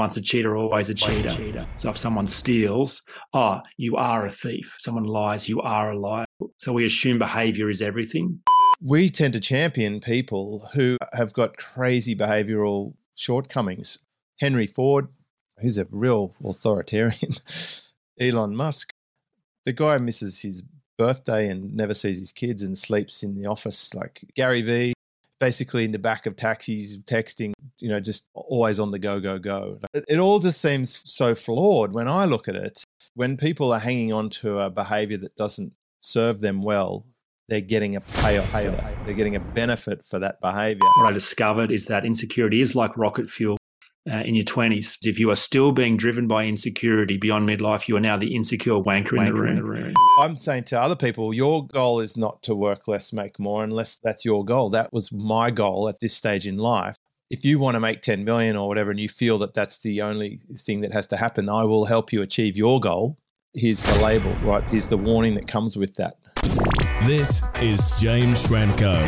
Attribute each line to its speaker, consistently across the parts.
Speaker 1: once a cheater, always a cheater. So if someone steals, oh, you are a thief. Someone lies, you are a liar. So we assume behavior is everything.
Speaker 2: We tend to champion people who have got crazy behavioral shortcomings. Henry Ford, who's a real authoritarian. Elon Musk, the guy misses his birthday and never sees his kids and sleeps in the office. Like Gary Vee, basically in the back of taxis, texting, you know, just always on the go, go, go. It, all just seems so flawed when I look at it. When people are hanging on to a behavior that doesn't serve them well, they're getting a payoff that. They're getting a benefit for that behavior.
Speaker 1: What I discovered is that insecurity is like rocket fuel uh, in your 20s. If you are still being driven by insecurity beyond midlife, you are now the insecure wanker, wanker in, the room. in the room.
Speaker 2: I'm saying to other people, your goal is not to work less, make more, unless that's your goal. That was my goal at this stage in life. If you want to make 10 million or whatever, and you feel that that's the only thing that has to happen, I will help you achieve your goal. Here's the label, right? Here's the warning that comes with that.
Speaker 3: This is James Schramko.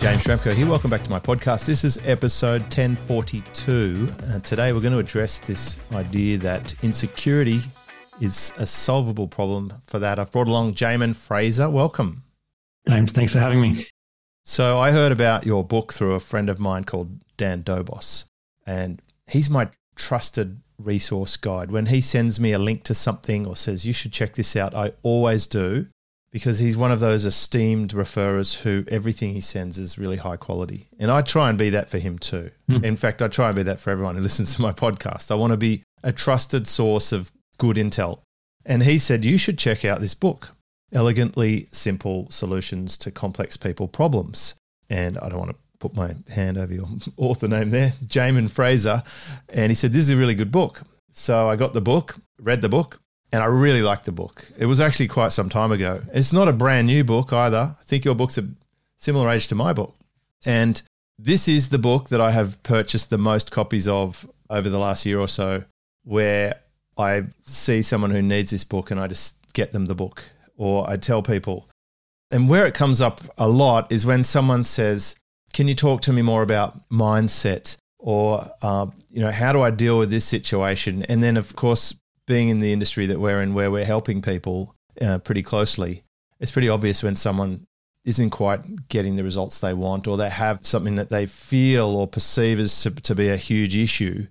Speaker 2: James Schramko here. Welcome back to my podcast. This is episode 1042. And uh, today we're going to address this idea that insecurity is a solvable problem. For that, I've brought along Jaemin Frazer. Welcome.
Speaker 1: James, thanks for having me.
Speaker 2: So I heard about your book through a friend of mine called Dan Dobos. And he's my trusted resource guide. When he sends me a link to something or says, you should check this out, I always do because he's one of those esteemed referrers who everything he sends is really high quality. And I try and be that for him too. Mm. In fact, I try and be that for everyone who listens to my podcast. I want to be a trusted source of good intel. And he said, You should check out this book, Elegantly Simple Solutions to Complex People Problems. And I don't want to put my hand over your author name there, Jaemin Frazer. And he said, This is a really good book. So I got the book, read the book, and I really liked the book. It was actually quite some time ago. It's not a brand new book either. I think your book's a similar age to my book. And this is the book that I have purchased the most copies of over the last year or so, where I see someone who needs this book and I just get them the book or I tell people. And where it comes up a lot is when someone says, Can you talk to me more about mindset? Or, uh, you know, how do I deal with this situation? And then, of course, being in the industry that we're in, where we're helping people uh, pretty closely, it's pretty obvious when someone isn't quite getting the results they want, or they have something that they feel or perceive as to, to be a huge issue,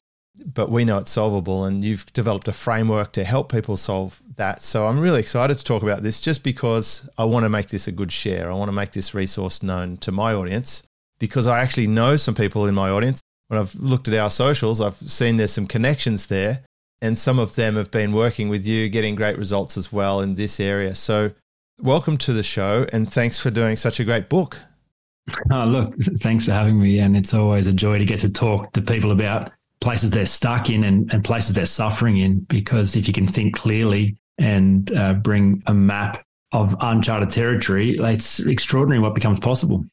Speaker 2: but we know it's solvable. And you've developed a framework to help people solve that. So I'm really excited to talk about this just because I want to make this a good share. I want to make this resource known to my audience because I actually know some people in my audience. When I've looked at our socials, I've seen there's some connections there and some of them have been working with you, getting great results as well in this area. So, welcome to the show, and thanks for doing such a great book.
Speaker 1: Oh, look, thanks for having me. And it's always a joy to get to talk to people about places they're stuck in and, and places they're suffering in. Because if you can think clearly and uh, bring a map of uncharted territory, it's extraordinary what becomes possible.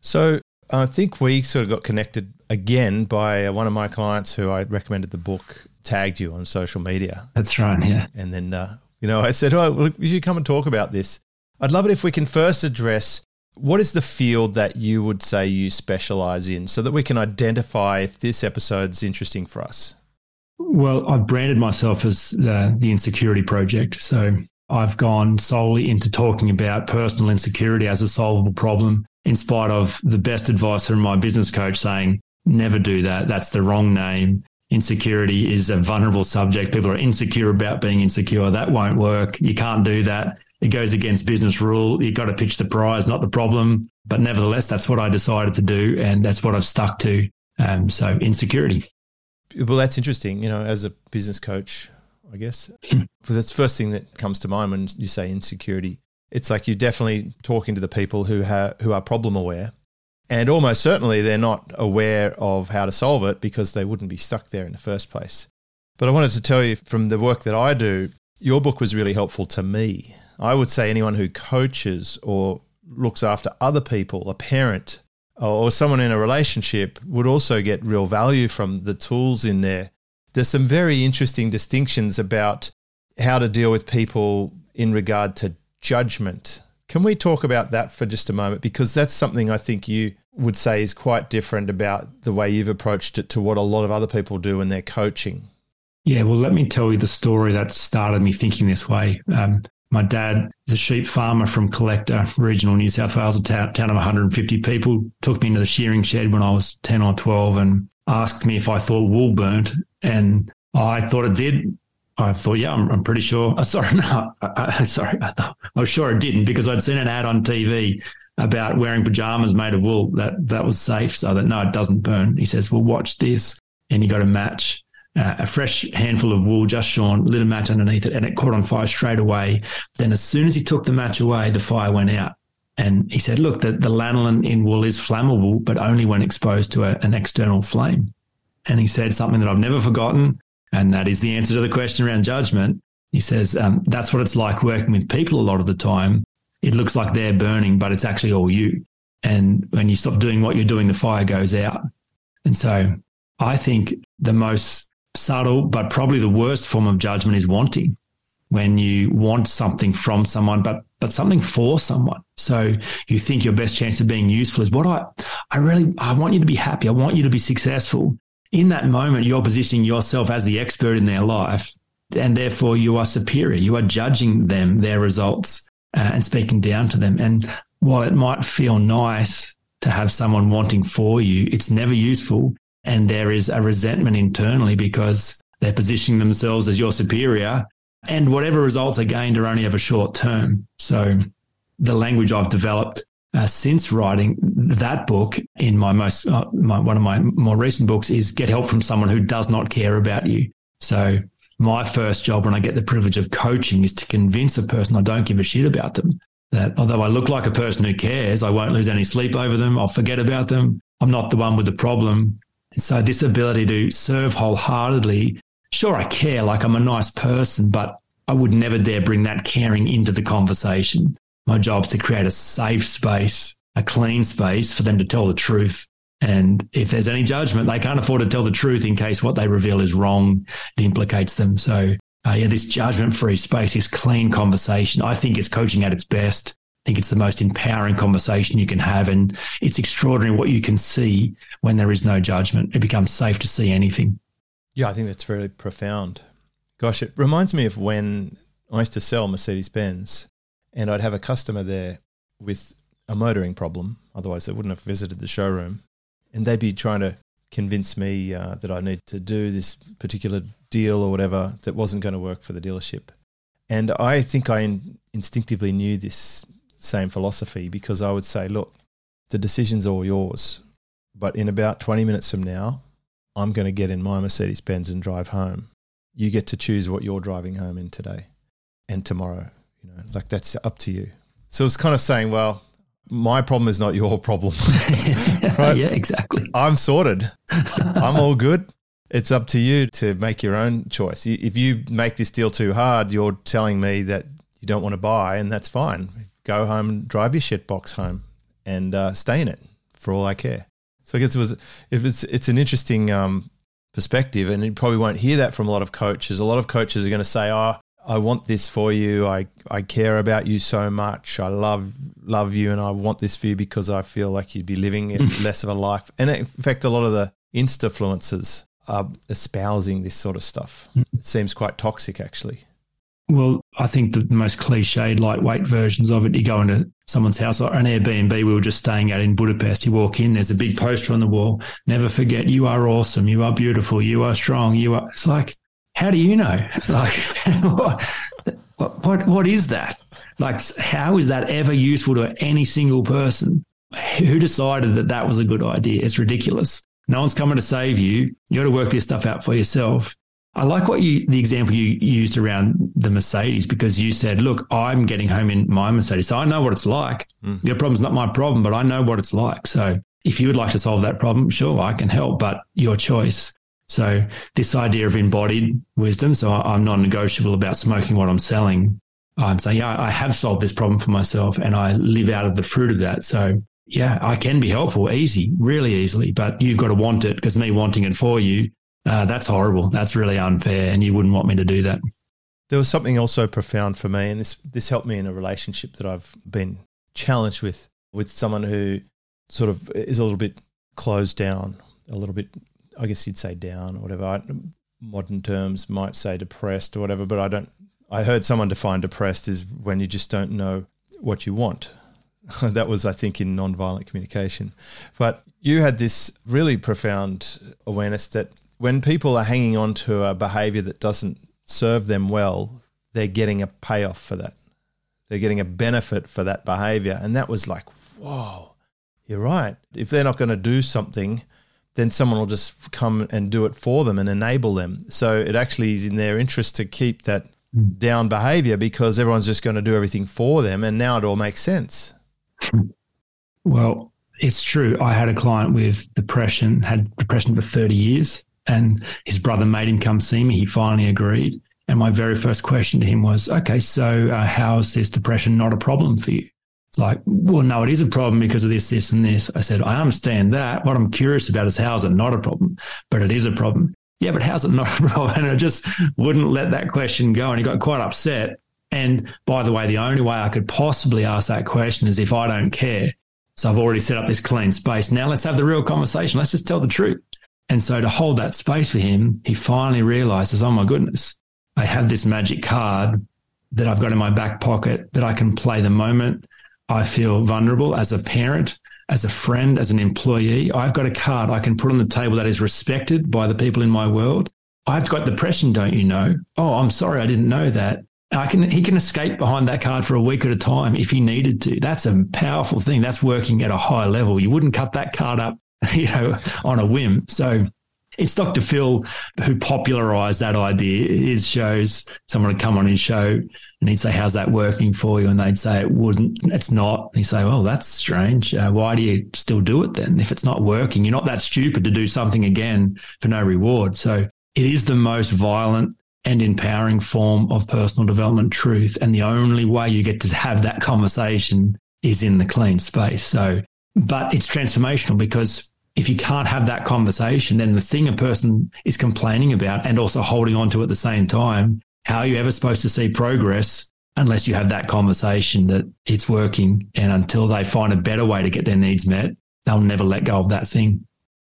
Speaker 2: So, I think we sort of got connected again by one of my clients who I recommended the book tagged you on social media.
Speaker 1: That's right. Yeah.
Speaker 2: And then, uh, you know, I said, oh, look, you should come and talk about this. I'd love it if we can first address what is the field that you would say you specialize in so that we can identify if this episode's interesting for us.
Speaker 1: Well, I've branded myself as the, the Insecurity Project. So I've gone solely into talking about personal insecurity as a solvable problem, in spite of the best advice from my business coach saying, never do that. That's the wrong name insecurity is a vulnerable subject. People are insecure about being insecure. That won't work. You can't do that. It goes against business rule. You've got to pitch the prize, not the problem. But nevertheless, that's what I decided to do. And that's what I've stuck to. Um, so insecurity.
Speaker 2: Well, that's interesting. You know, as a business coach, I guess, because that's the first thing that comes to mind when you say insecurity. It's like you're definitely talking to the people who have who are problem aware and almost certainly they're not aware of how to solve it because they wouldn't be stuck there in the first place. But I wanted to tell you from the work that I do, your book was really helpful to me. I would say anyone who coaches or looks after other people, a parent or someone in a relationship, would also get real value from the tools in there. There's some very interesting distinctions about how to deal with people in regard to judgment can we talk about that for just a moment? Because that's something I think you would say is quite different about the way you've approached it to what a lot of other people do when they're coaching.
Speaker 1: Yeah, well, let me tell you the story that started me thinking this way. Um, my dad is a sheep farmer from Collector, regional New South Wales, a town, town of 150 people. Took me into the shearing shed when I was 10 or 12 and asked me if I thought wool burnt. And I thought it did. I thought, yeah, I'm, I'm pretty sure. Uh, uh, uh, oh, sorry, no, I, I, sorry. I, was sure it didn't because I'd seen an ad on TV about wearing pajamas made of wool. That that was safe. So that no, it doesn't burn. He says, well, watch this. And he got a match uh, a fresh handful of wool just shorn, lit a match underneath it, and it caught on fire straight away. Then, as soon as he took the match away, the fire went out. And he said, Look, the, the lanolin in wool is flammable, but only when exposed to a, an external flame. And he said something that I've never forgotten, and that is the answer to the question around judgment. He says, um, That's what it's like working with people a lot of the time. It looks like they're burning, but it's actually all you. And when you stop doing what you're doing, the fire goes out. And so I think the most subtle, but probably the worst form of judgment is wanting. When you want something from someone, but but something for someone. So you think your best chance of being useful is what I I really I want you to be happy. I want you to be successful. In that moment, you're positioning yourself as the expert in their life, and therefore you are superior. You are judging them, their results, uh, and speaking down to them. And while it might feel nice to have someone wanting for you, it's never useful and there is a resentment internally because they're positioning themselves as your superior and whatever results are gained are only of a short term. So the language I've developed uh, since writing that book in my most uh, my, one of my more recent books is get help from someone who does not care about you. So my first job when I get the privilege of coaching is to convince a person I don't give a shit about them. That although I look like a person who cares, I won't lose any sleep over them. I'll forget about them. I'm not the one with the problem. So this ability to serve wholeheartedly, sure, I care, like I'm a nice person, but I would never dare bring that caring into the conversation. My job is to create a safe space, a clean space for them to tell the truth. And if there's any judgment, they can't afford to tell the truth in case what they reveal is wrong. It implicates them. So, uh, yeah, this judgment free space, this clean conversation, I think is coaching at its best I think it's the most empowering conversation you can have. And it's extraordinary what you can see when there is no judgment. It becomes safe to see anything.
Speaker 2: Yeah, I think that's very profound. Gosh, it reminds me of when I used to sell Mercedes Benz and I'd have a customer there with a motoring problem. Otherwise, they wouldn't have visited the showroom. And they'd be trying to convince me uh, that I need to do this particular deal or whatever that wasn't going to work for the dealership. And I think I in- instinctively knew this same philosophy because I would say, look, the decision's all yours. But in about 20 minutes from now, I'm going to get in my Mercedes Benz and drive home. You get to choose what you're driving home in today and tomorrow. You know, like that's up to you. So it's kind of saying, well, my problem is not your problem.
Speaker 1: right? Yeah, exactly.
Speaker 2: I'm sorted. I'm all good. It's up to you to make your own choice. If you make this deal too hard, you're telling me that you don't want to buy, and that's fine go home, drive your shit box home, and uh, stay in it for all I care. So I guess it was it was it's an interesting um, perspective, and you probably won't hear that from a lot of coaches. A lot of coaches are going to say, "Oh, I want this for you. I I care about you so much. I love love you, and I want this for you because I feel like you'd be living less of a life." And in fact, a lot of the instafluencers are espousing this sort of stuff. It seems quite toxic, actually.
Speaker 1: Well, I think the most cliched, lightweight versions of it, you go into someone's house or an Airbnb. We were just staying out in Budapest. You walk in, there's a big poster on the wall. Never forget, you are awesome. You are beautiful. You are strong. You are. It's like, how do you know? Like, what, what, what, is that? Like, how is that ever useful to any single person? Who decided that that was a good idea? It's ridiculous. No one's coming to save you. You got to work this stuff out for yourself. I like what you the example you used around the Mercedes because you said, "Look, I'm getting home in my Mercedes, so I know what it's like. Mm. Your problem's not my problem, but I know what it's like. So if you would like to solve that problem, sure, I can help, but your choice." So this idea of embodied wisdom, so I'm non-negotiable about smoking what I'm selling. I'm saying, yeah, I have solved this problem for myself, and I live out of the fruit of that. So yeah, I can be helpful, easy, really easily, but you've got to want it because me wanting it for you uh, that's horrible. That's really unfair, and you wouldn't want me to do that.
Speaker 2: There was something also profound for me, and this this helped me in a relationship that I've been challenged with with someone who sort of is a little bit closed down, a little bit, I guess you'd say down or whatever. I, modern terms might say depressed or whatever, but I don't. I heard someone define depressed as when you just don't know what you want. that was, I think, in nonviolent communication. But you had this really profound awareness that when people are hanging on to a behavior that doesn't serve them well, they're getting a payoff for that. They're getting a benefit for that behavior. And that was like, whoa, you're right. If they're not going to do something, then someone will just come and do it for them and enable them. So it actually is in their interest to keep that down behavior because everyone's just going to do everything for them. And now it all makes sense.
Speaker 1: Well, it's true. I had a client with depression, had depression for 30 years, and his brother made him come see me. He finally agreed. And my very first question to him was, okay, so uh, how is this depression not a problem for you? Like, well, no, it is a problem because of this, this, and this. I said, I understand that. What I'm curious about is how is it not a problem? But it is a problem. Yeah, but how's it not a problem? And I just wouldn't let that question go. And he got quite upset. And by the way, the only way I could possibly ask that question is if I don't care. So I've already set up this clean space. Now let's have the real conversation. Let's just tell the truth. And so to hold that space for him, he finally realizes, oh my goodness, I have this magic card that I've got in my back pocket that I can play the moment I feel vulnerable as a parent, as a friend, as an employee. I've got a card I can put on the table that is respected by the people in my world. I've got depression, don't you know? Oh, I'm sorry, I didn't know that. I can he can escape behind that card for a week at a time if he needed to. That's a powerful thing. That's working at a high level. You wouldn't cut that card up, you know, on a whim. So it's Dr. Phil who popularized that idea. His shows, someone would come on his show and he'd say, How's that working for you? And they'd say, It wouldn't, it's not. And he'd say, Well, that's strange. Uh, why do you still do it then? If it's not working, you're not that stupid to do something again for no reward. So it is the most violent and empowering form of personal development truth. And the only way you get to have that conversation is in the clean space. So, but it's transformational because if you can't have that conversation, then the thing a person is complaining about and also holding on to at the same time, how are you ever supposed to see progress unless you have that conversation that it's working? And until they find a better way to get their needs met, they'll never let go of that thing.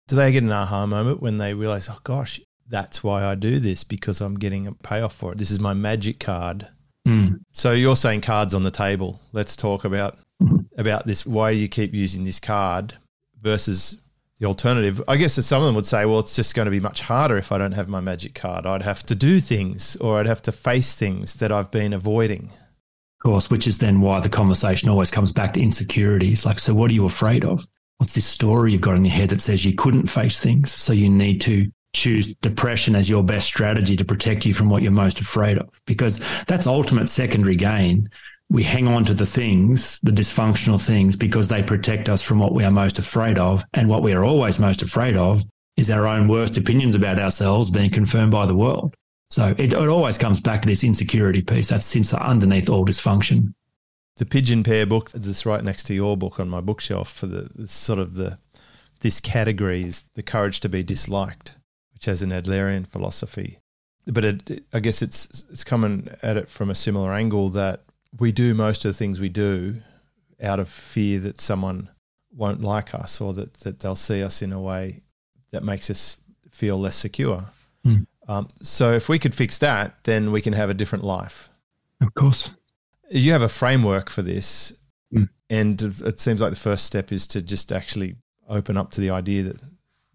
Speaker 2: Do they get an aha moment when they realize, oh gosh, that's why I do this because I'm getting a payoff for it? This is my magic card.
Speaker 1: Mm.
Speaker 2: So you're saying cards on the table. Let's talk about about this. Why do you keep using this card versus the alternative. I guess that some of them would say, well, it's just going to be much harder if I don't have my magic card. I'd have to do things or I'd have to face things that I've been avoiding.
Speaker 1: Of course, which is then why the conversation always comes back to insecurities. Like, so what are you afraid of? What's this story you've got in your head that says you couldn't face things? So you need to choose depression as your best strategy to protect you from what you're most afraid of, because that's ultimate secondary gain we hang on to the things, the dysfunctional things, because they protect us from what we are most afraid of. And what we are always most afraid of is our own worst opinions about ourselves being confirmed by the world. So it, it always comes back to this insecurity piece. That's since underneath all dysfunction.
Speaker 2: The Pigeon Pair book that's right next to your book on my bookshelf for the sort of the this category is the courage to be disliked, which has an Adlerian philosophy. But it, I guess it's it's coming at it from a similar angle that we do most of the things we do out of fear that someone won't like us or that, that they'll see us in a way that makes us feel less secure.
Speaker 1: Mm.
Speaker 2: Um, so if we could fix that, then we can have a different life.
Speaker 1: Of course.
Speaker 2: You have a framework for this.
Speaker 1: Mm.
Speaker 2: And it seems like the first step is to just actually open up to the idea that,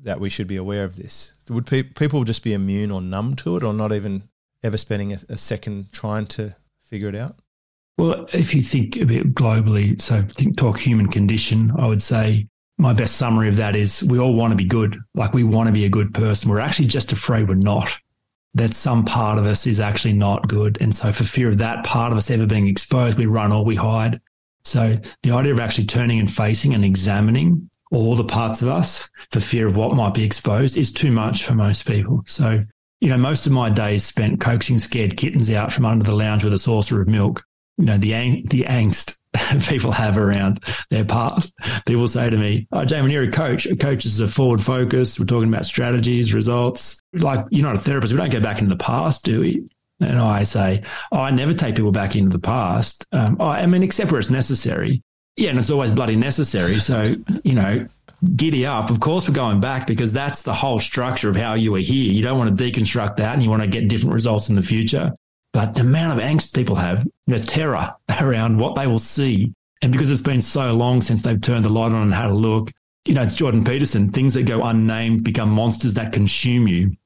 Speaker 2: that we should be aware of this. Would pe- people just be immune or numb to it or not even ever spending a, a second trying to figure it out?
Speaker 1: Well, if you think a bit globally, so think talk human condition, I would say my best summary of that is we all want to be good. Like we want to be a good person. We're actually just afraid we're not. That some part of us is actually not good. And so for fear of that part of us ever being exposed, we run or we hide. So the idea of actually turning and facing and examining all the parts of us for fear of what might be exposed is too much for most people. So, you know, most of my days spent coaxing scared kittens out from under the lounge with a saucer of milk you know, the, the angst people have around their past. People say to me, Oh, Jamie, you're a coach. A coach is a forward focus. We're talking about strategies, results. Like, you're not a therapist. We don't go back into the past, do we? And I say, Oh, I never take people back into the past. Um, oh, I mean, except where it's necessary. Yeah, and it's always bloody necessary. So, you know, giddy up. Of course, we're going back because that's the whole structure of how you were here. You don't want to deconstruct that and you want to get different results in the future. But the amount of angst people have, the terror around what they will see. And because it's been so long since they've turned the light on and had a look, you know, it's Jordan Peterson, things that go unnamed become monsters that consume you.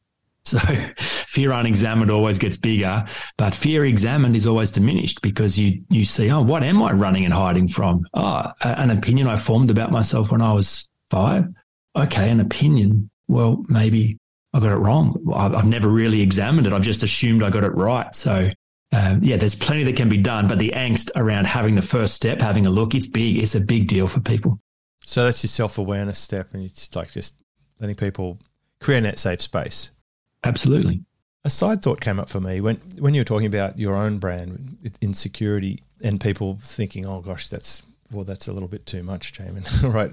Speaker 1: So fear unexamined always gets bigger, but fear examined is always diminished because you you see, oh, what am I running and hiding from? Oh, an opinion I formed about myself when I was five. Okay, an opinion. Well, maybe I got it wrong. I've never really examined it. I've just assumed I got it right. So um, yeah, there's plenty that can be done, but the angst around having the first step, having a look, it's big. It's a big deal for people.
Speaker 2: So that's your self awareness step, and it's like just letting people create that safe space.
Speaker 1: Absolutely.
Speaker 2: A side thought came up for me when when you were talking about your own brand insecurity and people thinking, "Oh gosh, that's well, that's a little bit too much, Jaemin." right?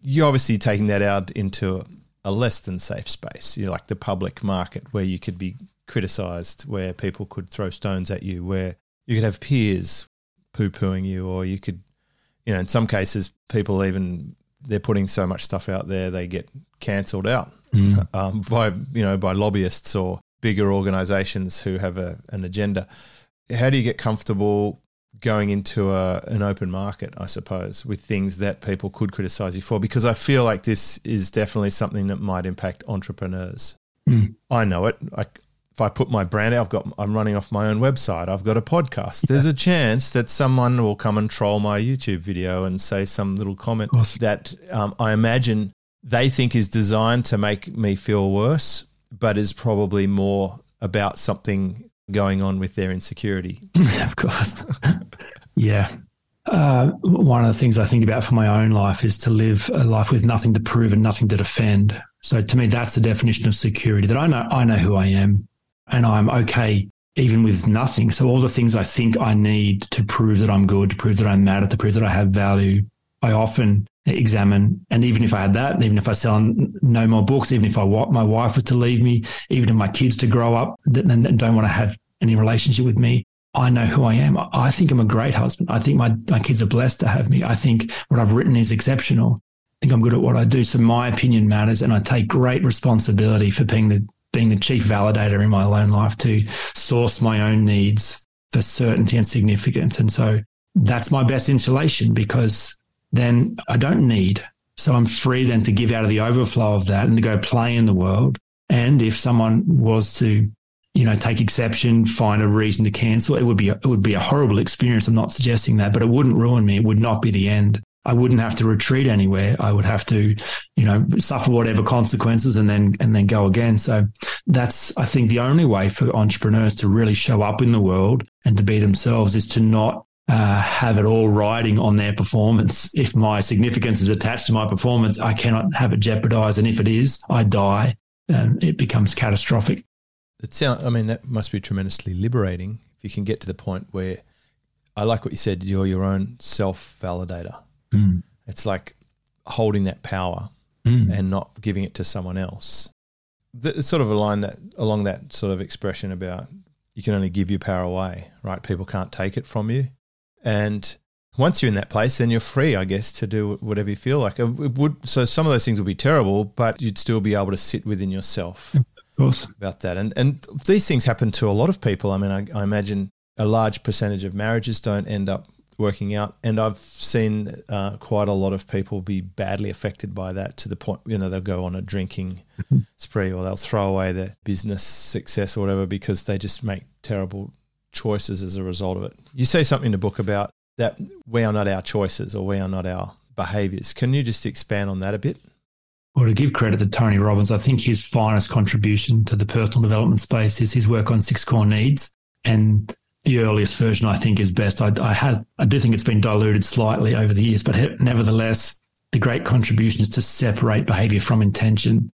Speaker 2: You're obviously taking that out into a, less than safe space. You know, like the public market where you could be criticized, where people could throw stones at you, where you could have peers poo pooing you, or you could, you know, in some cases, people even they're putting so much stuff out there they get cancelled out mm. um, by you know by lobbyists or bigger organisations who have a, an agenda. How do you get comfortable going into a, an open market, I suppose, with things that people could criticise you for? Because I feel like this is definitely something that might impact entrepreneurs. Mm. I know it. I, if I put my brand out, I've got I'm running off my own website. I've got a podcast. There's a chance that someone will come and troll my YouTube video and say some little comment that um, I imagine they think is designed to make me feel worse, but is probably more about something going on with their insecurity.
Speaker 1: of course. yeah. Uh, one of the things I think about for my own life is to live a life with nothing to prove and nothing to defend. So to me, that's the definition of security. That I know I know who I am and I'm okay even with nothing. So all the things I think I need to prove that I'm good, to prove that I'm matter, to prove that I have value, I often examine. And even if I had that, even if I sell no more books, even if I my wife was to leave me, even if my kids to grow up and don't want to have any relationship with me, I know who I am. I think I'm a great husband. I think my, my kids are blessed to have me. I think what I've written is exceptional. I think I'm good at what I do. So my opinion matters and I take great responsibility for being the being the chief validator in my own life to source my own needs for certainty and significance. And so that's my best insulation because then I don't need. So I'm free then to give out of the overflow of that and to go play in the world. And if someone was to, you know, take exception, find a reason to cancel, it would be it would be a horrible experience. I'm not suggesting that, but it wouldn't ruin me. It would not be the end. I wouldn't have to retreat anywhere. I would have to, you know, suffer whatever consequences and then and then go again. So that's I think the only way for entrepreneurs to really show up in the world and to be themselves is to not uh, have it all riding on their performance. If my significance is attached to my performance, I cannot have it jeopardized. And if it is, I die. And it becomes catastrophic.
Speaker 2: It sounds. I mean, that must be tremendously liberating if you can get to the point where I like what you said. You're your own self validator Mm. It's like holding that power mm. and not giving it to someone else. It's sort of a line that along that sort of expression about you can only give your power away, right? People can't take it from you. And once you're in that place, then you're free, I guess, to do whatever you feel like. It would so some of those things would be terrible, but you'd still be able to sit within yourself.
Speaker 1: Course.
Speaker 2: About that. And and these things happen to a lot of people. I mean, I, I imagine a large percentage of marriages don't end up working out. And I've seen uh, quite a lot of people be badly affected by that to the point, you know, they'll go on a drinking mm-hmm. spree or they'll throw away their business success or whatever because they just make terrible choices as a result of it. You say something in the book about that we are not our choices or we are not our behaviors. Can you just expand on that a bit?
Speaker 1: Well, to give credit to Tony Robbins, I think his finest contribution to the personal development space is his work on six core needs. And the earliest version I think is best. I, I I do think it's been diluted slightly over the years, but nevertheless, the great contribution is to separate behavior from intention.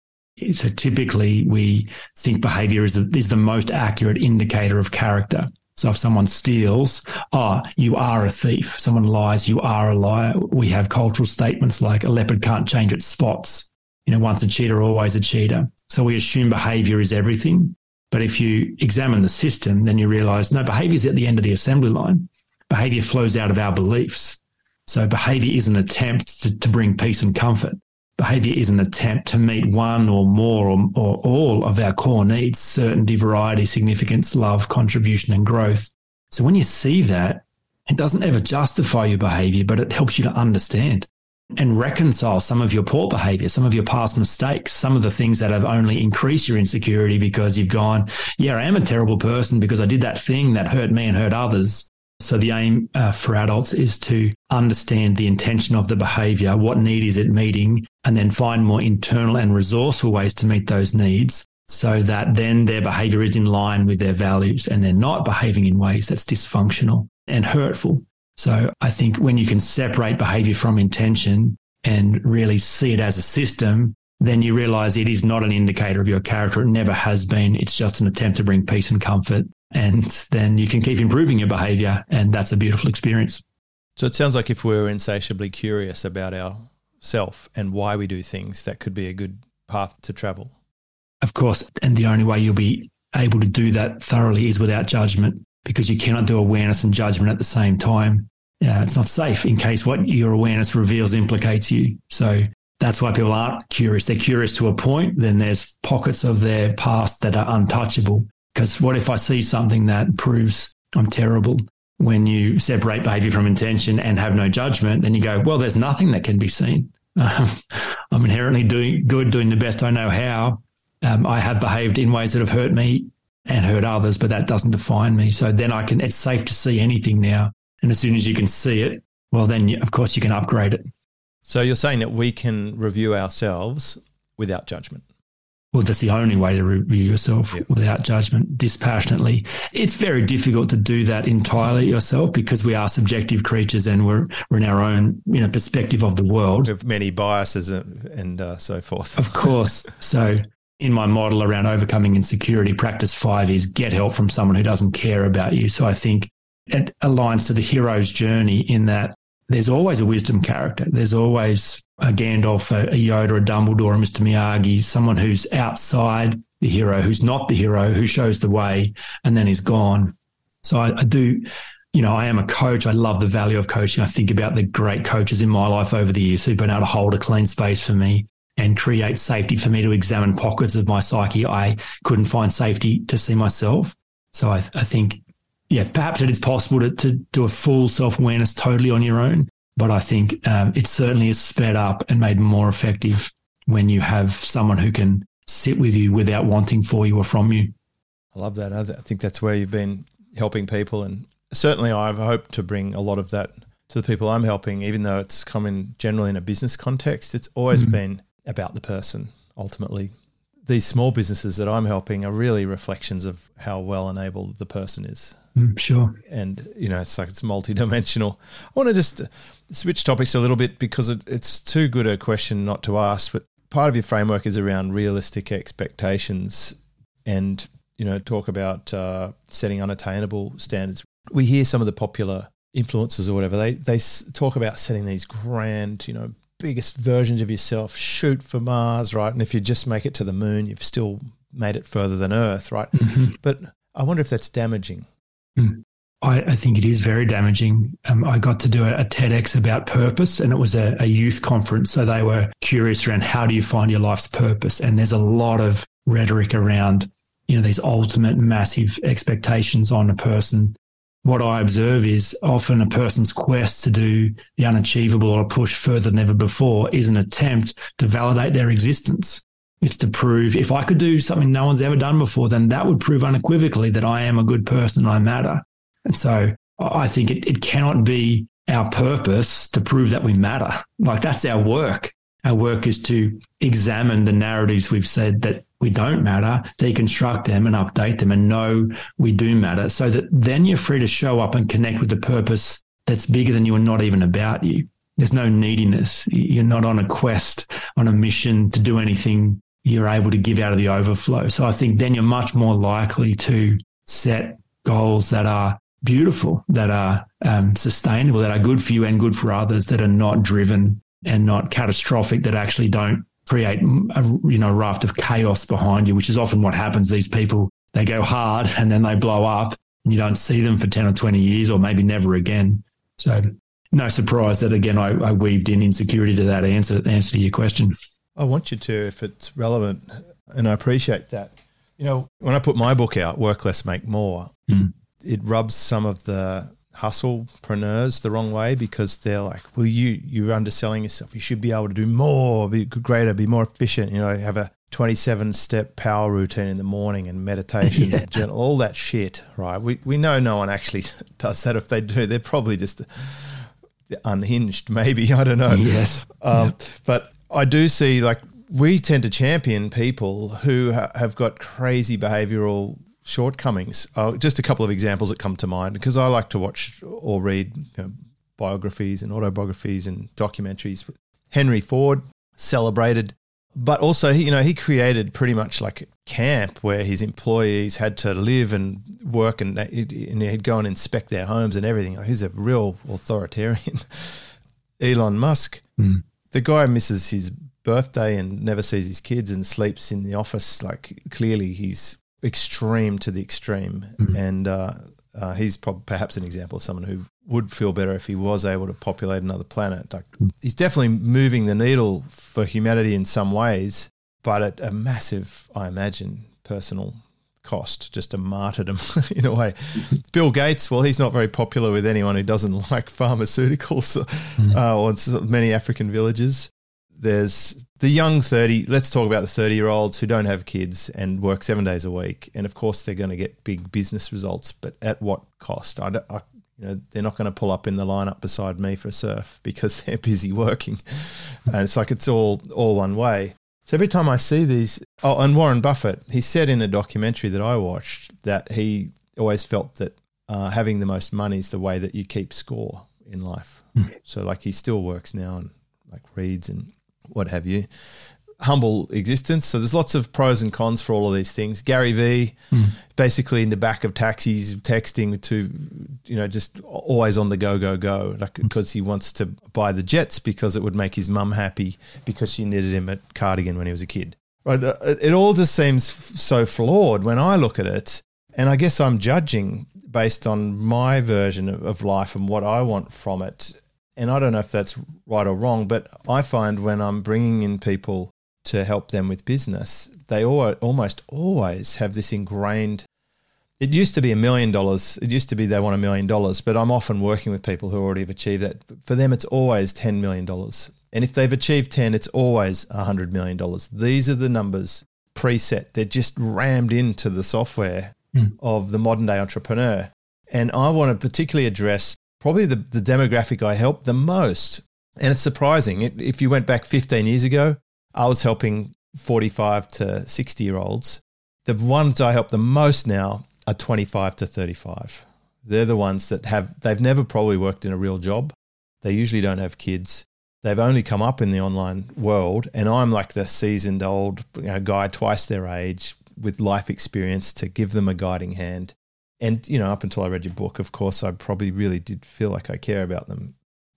Speaker 1: So typically, we think behavior is the, is the most accurate indicator of character. So if someone steals, oh, you are a thief. Someone lies, you are a liar. We have cultural statements like a leopard can't change its spots. You know, once a cheater, always a cheater. So we assume behavior is everything. But if you examine the system, then you realize no, behavior is at the end of the assembly line. Behavior flows out of our beliefs. So behavior is an attempt to, to bring peace and comfort. Behavior is an attempt to meet one or more or, or all of our core needs, certainty, variety, significance, love, contribution, and growth. So when you see that, it doesn't ever justify your behavior, but it helps you to understand and reconcile some of your poor behavior, some of your past mistakes, some of the things that have only increased your insecurity because you've gone, yeah, I am a terrible person because I did that thing that hurt me and hurt others. So the aim uh, for adults is to understand the intention of the behavior, what need is it meeting, and then find more internal and resourceful ways to meet those needs so that then their behavior is in line with their values and they're not behaving in ways that's dysfunctional and hurtful. So I think when you can separate behavior from intention and really see it as a system, then you realize it is not an indicator of your character. It never has been. It's just an attempt to bring peace and comfort. And then you can keep improving your behavior. And that's a beautiful experience.
Speaker 2: So it sounds like if we're insatiably curious about ourself and why we do things, that could be a good path to travel.
Speaker 1: Of course. And the only way you'll be able to do that thoroughly is without judgment because you cannot do awareness and judgment at the same time. Yeah, it's not safe in case what your awareness reveals implicates you. So that's why people aren't curious. They're curious to a point. Then there's pockets of their past that are untouchable. Because what if I see something that proves I'm terrible? When you separate behavior from intention and have no judgment, then you go, well, there's nothing that can be seen. Um, I'm inherently doing good, doing the best I know how. Um, I have behaved in ways that have hurt me and hurt others, but that doesn't define me. So then I can, it's safe to see anything now. And as soon as you can see it, well, then you, of course you can upgrade it.
Speaker 2: So you're saying that we can review ourselves without judgment?
Speaker 1: Well, that's the only way to review yourself yep. without judgment, dispassionately. It's very difficult to do that entirely yourself because we are subjective creatures and we're, we're in our own you know perspective of the world.
Speaker 2: We have many biases and, and uh, so forth.
Speaker 1: Of course. So in my model around overcoming insecurity, practice five is get help from someone who doesn't care about you. So I think it aligns to the hero's journey in that there's always a wisdom character. There's always a Gandalf, a, Yoda, a Dumbledore, a Mr. Miyagi, someone who's outside the hero, who's not the hero, who shows the way and then is gone. So I, I do, you know, I am a coach. I love the value of coaching. I think about the great coaches in my life over the years who've been able to hold a clean space for me and create safety for me to examine pockets of my psyche I couldn't find safety to see myself. So I, I think, yeah, perhaps it is possible to, to do a full self awareness totally on your own. But I think um, it certainly is sped up and made more effective when you have someone who can sit with you without wanting for you or from you.
Speaker 2: I love that. I, th- I think that's where you've been helping people. And certainly I've hoped to bring a lot of that to the people I'm helping, even though it's coming generally in a business context. It's always mm-hmm. been about the person ultimately. These small businesses that I'm helping are really reflections of how well enabled the person is.
Speaker 1: Mm, sure.
Speaker 2: And, you know, it's like it's multidimensional. I want to just switch topics a little bit because it, it's too good a question not to ask. But part of your framework is around realistic expectations and, you know, talk about uh, setting unattainable standards. We hear some of the popular influencers or whatever, they, they talk about setting these grand, you know, biggest versions of yourself, shoot for Mars, right? And if you just make it to the moon, you've still made it further than Earth, right? Mm-hmm. But I wonder if that's damaging.
Speaker 1: Mm. I, I, think it is very damaging. Um, I got to do a, a, TEDx about purpose, and it was a, a youth conference. So they were curious around how do you find your life's purpose? And there's a lot of rhetoric around, you know, these ultimate massive expectations on a person what I observe is often a person's quest to do the unachievable or push further than ever before is an attempt to validate their existence. It's to prove if I could do something no one's ever done before, then that would prove unequivocally that I am a good person and I matter. And so I think it, it cannot be our purpose to prove that we matter. Like that's our work. Our work is to examine the narratives we've said that we don't matter, deconstruct them and update them and know we do matter so that then you're free to show up and connect with the purpose that's bigger than you and not even about you. There's no neediness. You're not on a quest, on a mission to do anything. You're able to give out of the overflow. So I think then you're much more likely to set goals that are beautiful, that are um, sustainable, that are good for you and good for others, that are not driven and not catastrophic, that actually don't create a you know raft of chaos behind you, which is often what happens. These people they go hard and then they blow up, and you don't see them for ten or twenty years, or maybe never again. So no surprise that again I, I weaved in insecurity to that answer answer to your question.
Speaker 2: I want you to if it's relevant, and I appreciate that. You know, when I put my book out, Work Less, Make More, mm. it rubs some of the hustlepreneurs the wrong way because they're like, well, you you're underselling yourself. You should be able to do more, be greater, be more efficient. You know, have a 27 step power routine in the morning and meditation, yeah. journal, all that shit, right? We we know no one actually does that. If they do, they're probably just unhinged. Maybe I don't know.
Speaker 1: Yes,
Speaker 2: um, yeah. but I do see like we tend to champion people who ha- have got crazy behavioral shortcomings. Uh, just a couple of examples that come to mind because I like to watch or read you know, biographies and autobiographies and documentaries. Henry Ford celebrated, but also he, you know he created pretty much like a camp where his employees had to live and work and, and he'd go and inspect their homes and everything. He's a real authoritarian. Elon Musk, mm. the guy misses his birthday and never sees his kids and sleeps in the office. Like clearly he's extreme to the extreme, mm-hmm. and uh, uh, he's probably perhaps an example of someone who would feel better if he was able to populate another planet. Like, mm. he's definitely moving the needle for humanity in some ways, but at a massive, I imagine, personal cost, just a martyrdom in a way. Bill Gates, well, he's not very popular with anyone who doesn't like pharmaceuticals mm. uh, or many African villages there's the young 30 let's talk about the 30 year olds who don't have kids and work seven days a week. And of course they're going to get big business results but at what cost? I, I you know they're not going to pull up in the lineup beside me for a surf because they're busy working. And it's like it's all all one way. So every time i see these oh and warren buffett he said in a documentary that i watched that he always felt that uh, having the most money is the way that you keep score in life. Mm. so like he still works now and like reads and what have you. Humble existence. So there's lots of pros and cons for all of these things. Gary Vee, mm. basically in the back of taxis, texting to, you know, just always on the go, go, go, like because he wants to buy the jets because it would make his mum happy because she knitted him a cardigan when he was a kid. Right? Uh, it all just seems so flawed when I look at it, and I guess I'm judging based on my version of life and what I want from it and I don't know if that's right or wrong, but I find when I'm bringing in people to help them with business, they all, almost always have this ingrained. It used to be a million dollars. It used to be they want a million dollars, but I'm often working with people who already have achieved that. For them, it's always $10 million. And if they've achieved 10, it's always $100 million. These are the numbers preset. They're just rammed into the software mm. of the modern day entrepreneur. And I want to particularly address probably the, the demographic I help the most. And it's surprising. It, if you went back 15 years ago, I was helping 45 to 60 year olds. The ones I help the most now are 25 to 35. They're the ones that have, they've never probably worked in a real job. They usually don't have kids. They've only come up in the online world. And I'm like the seasoned old you know, guy, twice their age, with life experience to give them a guiding hand and you know, up until I read your book, of course, I probably really did feel like I care about them.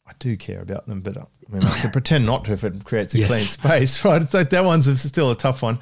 Speaker 2: I do care about them, but uh, I mean, I can pretend not to if it creates a yes. clean space, right? So that one's still a tough one,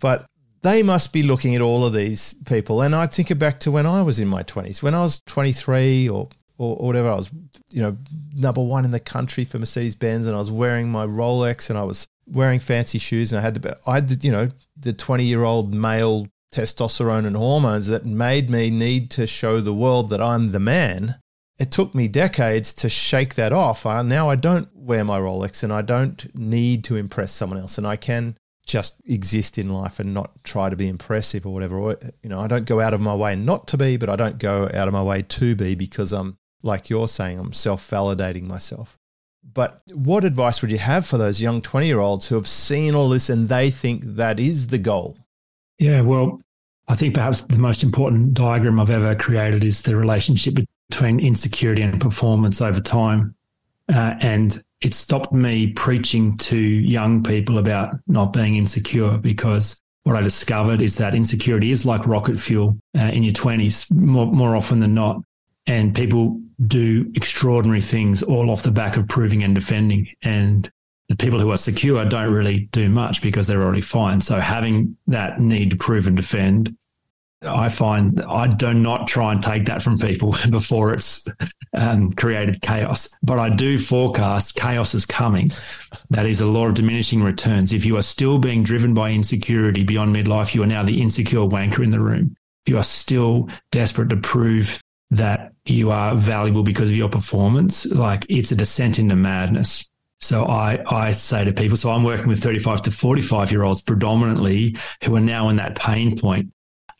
Speaker 2: but they must be looking at all of these people. And I think it back to when I was in my twenties, when I was twenty three or, or or whatever, I was you know number one in the country for Mercedes Benz, and I was wearing my Rolex, and I was wearing fancy shoes, and I had to, I did, you know, the twenty year old male testosterone and hormones that made me need to show the world that I'm the man. It took me decades to shake that off. I, now I don't wear my Rolex and I don't need to impress someone else, and I can just exist in life and not try to be impressive or whatever. Or, you know, I don't go out of my way not to be, but I don't go out of my way to be because I'm, like you're saying, I'm self validating myself. But what advice would you have for those young 20 year olds who have seen all this and they think that is the goal?
Speaker 1: Yeah, well, I think perhaps the most important diagram I've ever created is the relationship between insecurity and performance over time. Uh, and it stopped me preaching to young people about not being insecure because what I discovered is that insecurity is like rocket fuel uh, in your 20s more, more often than not. And people do extraordinary things all off the back of proving and defending. And the people who are secure don't really do much because they're already fine. So having that need to prove and defend I find I do not try and take that from people before it's um, created chaos, but I do forecast chaos is coming. That is a law of diminishing returns. If you are still being driven by insecurity beyond midlife, you are now the insecure wanker in the room. If you are still desperate to prove that you are valuable because of your performance, like it's a descent into madness. So I, I say to people, so I'm working with 35 to 45 year olds predominantly who are now in that pain point.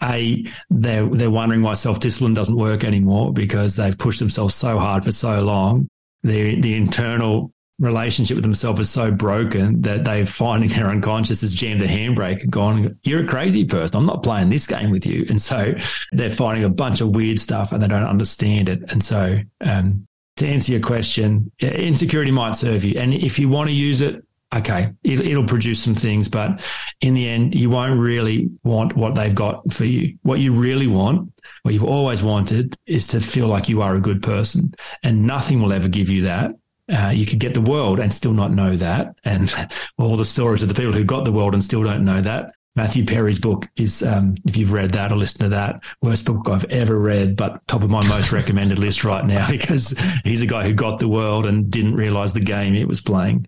Speaker 1: A, they're, they're wondering why self discipline doesn't work anymore because they've pushed themselves so hard for so long. The, the internal relationship with themselves is so broken that they're finding their unconscious has jammed the handbrake and gone, You're a crazy person. I'm not playing this game with you. And so they're finding a bunch of weird stuff and they don't understand it. And so, um, to answer your question, insecurity might serve you. And if you want to use it, okay, it, it'll produce some things, but in the end, you won't really want what they've got for you. What you really want, what you've always wanted, is to feel like you are a good person. And nothing will ever give you that. Uh, you could get the world and still not know that. And all the stories of the people who got the world and still don't know that. Matthew Perry's book is, um, if you've read that or listened to that, worst book I've ever read, but top of my most recommended list right now because he's a guy who got the world and didn't realize the game he was playing.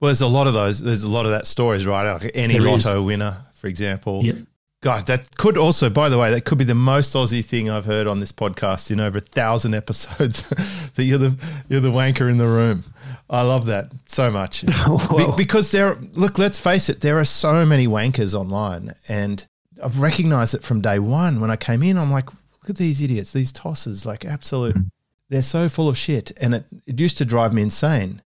Speaker 2: Well, there's a lot of those. There's a lot of that stories, right? Like any there lotto is. winner, for example.
Speaker 1: Yep.
Speaker 2: God, that could also, by the way, that could be the most Aussie thing I've heard on this podcast in over a thousand episodes. that you're the you're the wanker in the room. I love that so much well, Be- because there. Look, let's face it. There are so many wankers online, and I've recognized it from day one when I came in. I'm like, look at these idiots, these tossers, like absolute. Mm-hmm. They're so full of shit, and it, it used to drive me insane.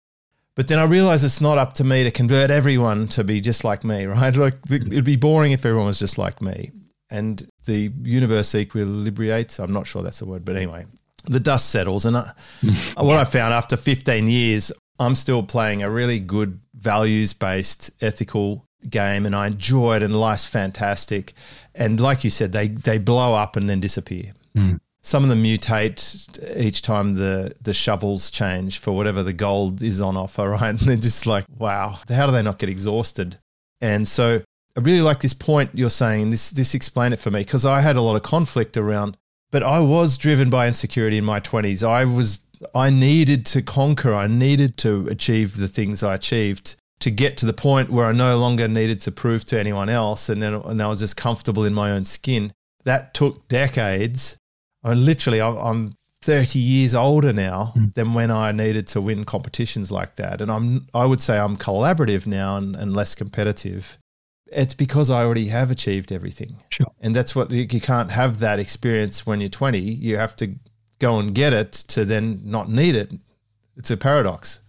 Speaker 2: But then I realized it's not up to me to convert everyone to be just like me, right? Like it'd be boring if everyone was just like me. And the universe equilibrates. I'm not sure that's the word, but anyway, the dust settles. And I, what I found after 15 years, I'm still playing a really good values based ethical game and I enjoy it and life's fantastic. And like you said, they, they blow up and then disappear. Mm. Some of them mutate each time the, the shovels change for whatever the gold is on offer, right? And they're just like, wow, how do they not get exhausted? And so I really like this point you're saying. This this explain it for me because I had a lot of conflict around, but I was driven by insecurity in my 20s. I was I needed to conquer, I needed to achieve the things I achieved to get to the point where I no longer needed to prove to anyone else and then and I was just comfortable in my own skin. That took decades. I mean, literally, I'm 30 years older now mm. than when I needed to win competitions like that. And I'm, I would say I'm collaborative now and, and less competitive. It's because I already have achieved everything.
Speaker 1: Sure.
Speaker 2: And that's what you can't have that experience when you're 20. You have to go and get it to then not need it. It's a paradox.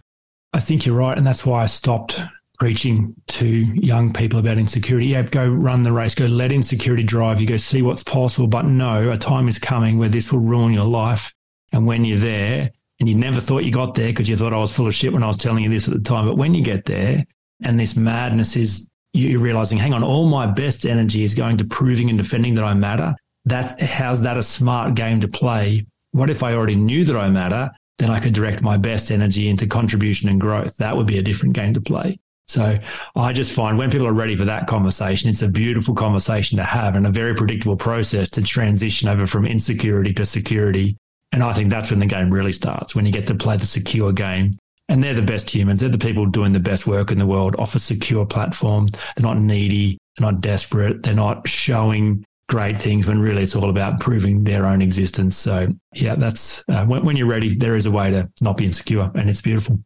Speaker 1: I think you're right. And that's why I stopped preaching to young people about insecurity. Yeah, go run the race, go let insecurity drive you, go see what's possible. But no, a time is coming where this will ruin your life. And when you're there, and you never thought you got there because you thought oh, I was full of shit when I was telling you this at the time. But when you get there and this madness is you're realizing, hang on, all my best energy is going to proving and defending that I matter. That's how's that a smart game to play what if I already knew that I matter? Then I could direct my best energy into contribution and growth. That would be a different game to play. So I just find when people are ready for that conversation, it's a beautiful conversation to have and a very predictable process to transition over from insecurity to security. And I think that's when the game really starts, when you get to play the secure game. And they're the best humans. They're the people doing the best work in the world off a secure platform. They're not needy. They're not desperate. They're not showing great things when really it's all about proving their own existence. So, yeah, that's uh, when, when, you're ready, there is a way to not be insecure, and it's beautiful.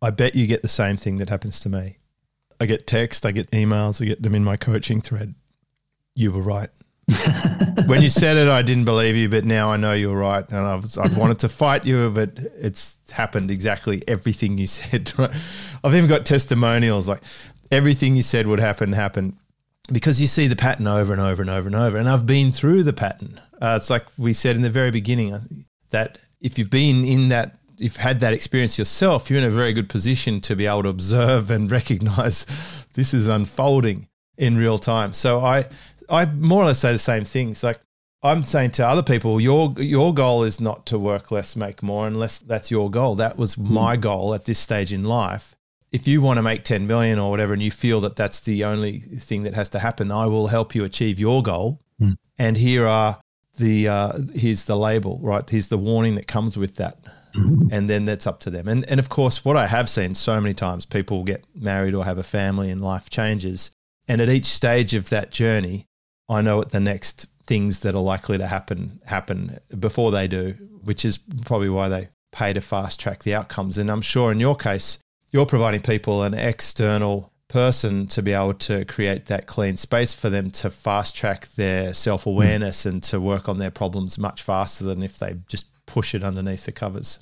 Speaker 2: I bet you get the same thing that happens to me. I get text, I get emails, I get them in my coaching thread. You were right. when you said it, I didn't believe you, but now I know you're right. And I've, I've wanted to fight you, but it's happened exactly everything you said. I've even got testimonials like everything you said would happen, happened because you see the pattern over and over and over and over. And I've been through the pattern. Uh, it's like we said in the very beginning uh, that if you've been in that, if you've had that experience yourself, you're in a very good position to be able to observe and recognize this is unfolding in real time. So I, I more or less say the same things. Like I'm saying to other people, your your goal is not to work less, make more, unless that's your goal. That was hmm. my goal at this stage in life if you want to make 10 million or whatever and you feel that that's the only thing that has to happen, I will help you achieve your goal.
Speaker 1: Hmm.
Speaker 2: and here are the uh, here's the label, right? Here's the warning that comes with that,
Speaker 1: Mhm.
Speaker 2: and then that's up to them. And and of course, what I have seen so many times, people get married or have a family, and life changes, and at each stage of that journey, I know what the next things that are likely to happen happen before they do, which is probably why they pay to fast track the outcomes. And I'm sure in your case, you're providing people an external person to be able to create that clean space for them to fast track their self awareness and to work on their problems much faster than if they just push it underneath the covers.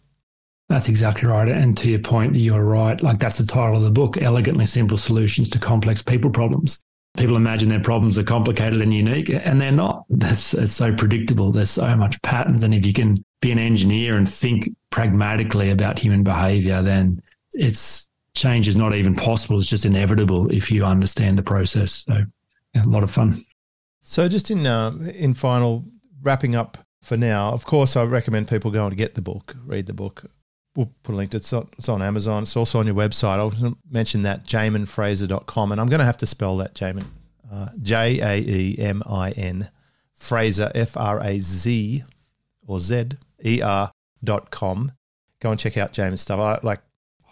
Speaker 1: That's exactly right. And to your point, you're right. Like that's the title of the book Elegantly Simple Solutions to Complex People Problems. People imagine their problems are complicated and unique, and they're not. That's it's so predictable. There's so much patterns. And if you can be an engineer and think pragmatically about human behavior, then it's change is not even possible. It's just inevitable if you understand the process. So yeah, a lot of fun.
Speaker 2: So, just in uh, in final wrapping up for now, of course, I recommend people go and get the book, read the book. We'll put a link to it. It's on, it's on Amazon. It's also on your website. I'll mention that, jaeminfrazer.com. And I'm going to have to spell that, Jaemin. Uh, J A E M I N, Frazer, F R A Z or Z E R dot com. Go and check out Jaemin's stuff. I like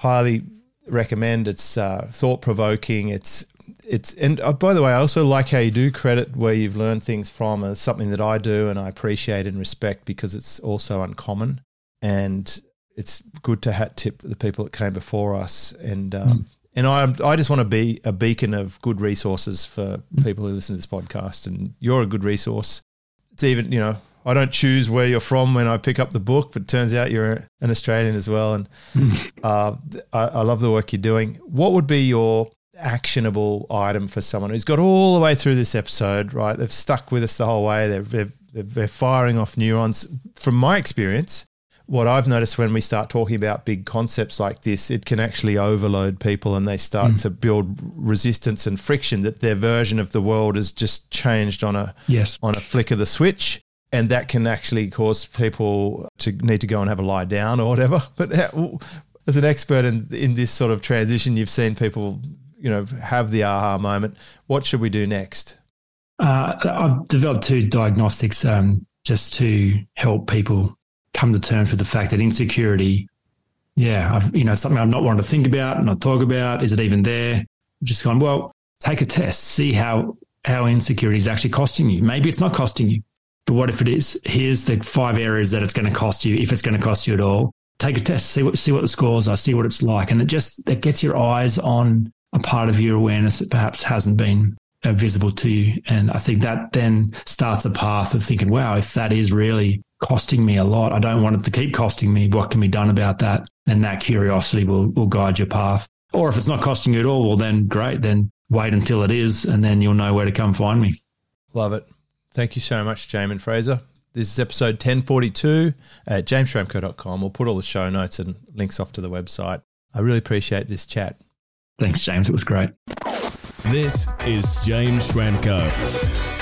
Speaker 2: highly recommend. It's uh, thought provoking. It's it's and uh, by the way, I also like how you do credit where you've learned things from as something that I do and I appreciate and respect because it's also uncommon and it's good to hat tip the people that came before us and um, and I I just want to be a beacon of good resources for people who listen to this podcast and you're a good resource. It's even you know I don't choose where you're from when I pick up the book, but turns out you're an Australian as well and uh, I, I love the work you're doing. What would be your actionable item for someone who's got all the way through this episode, right? They've stuck with us the whole way. They're, they're, they're firing off neurons. From my experience, what I've noticed when we start talking about big concepts like this, it can actually overload people and they start to build resistance and friction that their version of the world has just changed on a
Speaker 1: Yes.
Speaker 2: on a flick of the switch. And that can actually cause people to need to go and have a lie down or whatever. But how- as an expert in, in this sort of transition, you've seen people, you know, have the aha moment. What should we do next?
Speaker 1: Uh, I've developed two diagnostics um, just to help people come to terms with the fact that insecurity, yeah, I've, you know, something I'm not wanting to think about and not talk about. Is it even there? I've just gone, well, take a test, see how how insecurity is actually costing you. Maybe it's not costing you, but what if it is? Here's the five areas that it's going to cost you, if it's going to cost you at all. Take a test, see what see what the scores are, see what it's like, and it just that gets your eyes on a part of your awareness that perhaps hasn't been uh, visible to you. And I think that then starts a path of thinking, wow, if that is really costing me a lot, I don't want it to keep costing me. What can be done about that? Then that curiosity will, will guide your path. Or if it's not costing you at all, well, then great. Then wait until it is, and then you'll know where to come find me.
Speaker 2: Love it. Thank you so much, Jaemin Frazer. This is episode 1042 at jamesschramko.com. We'll put all the show notes and links off to the website. I really appreciate this chat.
Speaker 1: Thanks, James. It was great.
Speaker 3: This is James Schramko.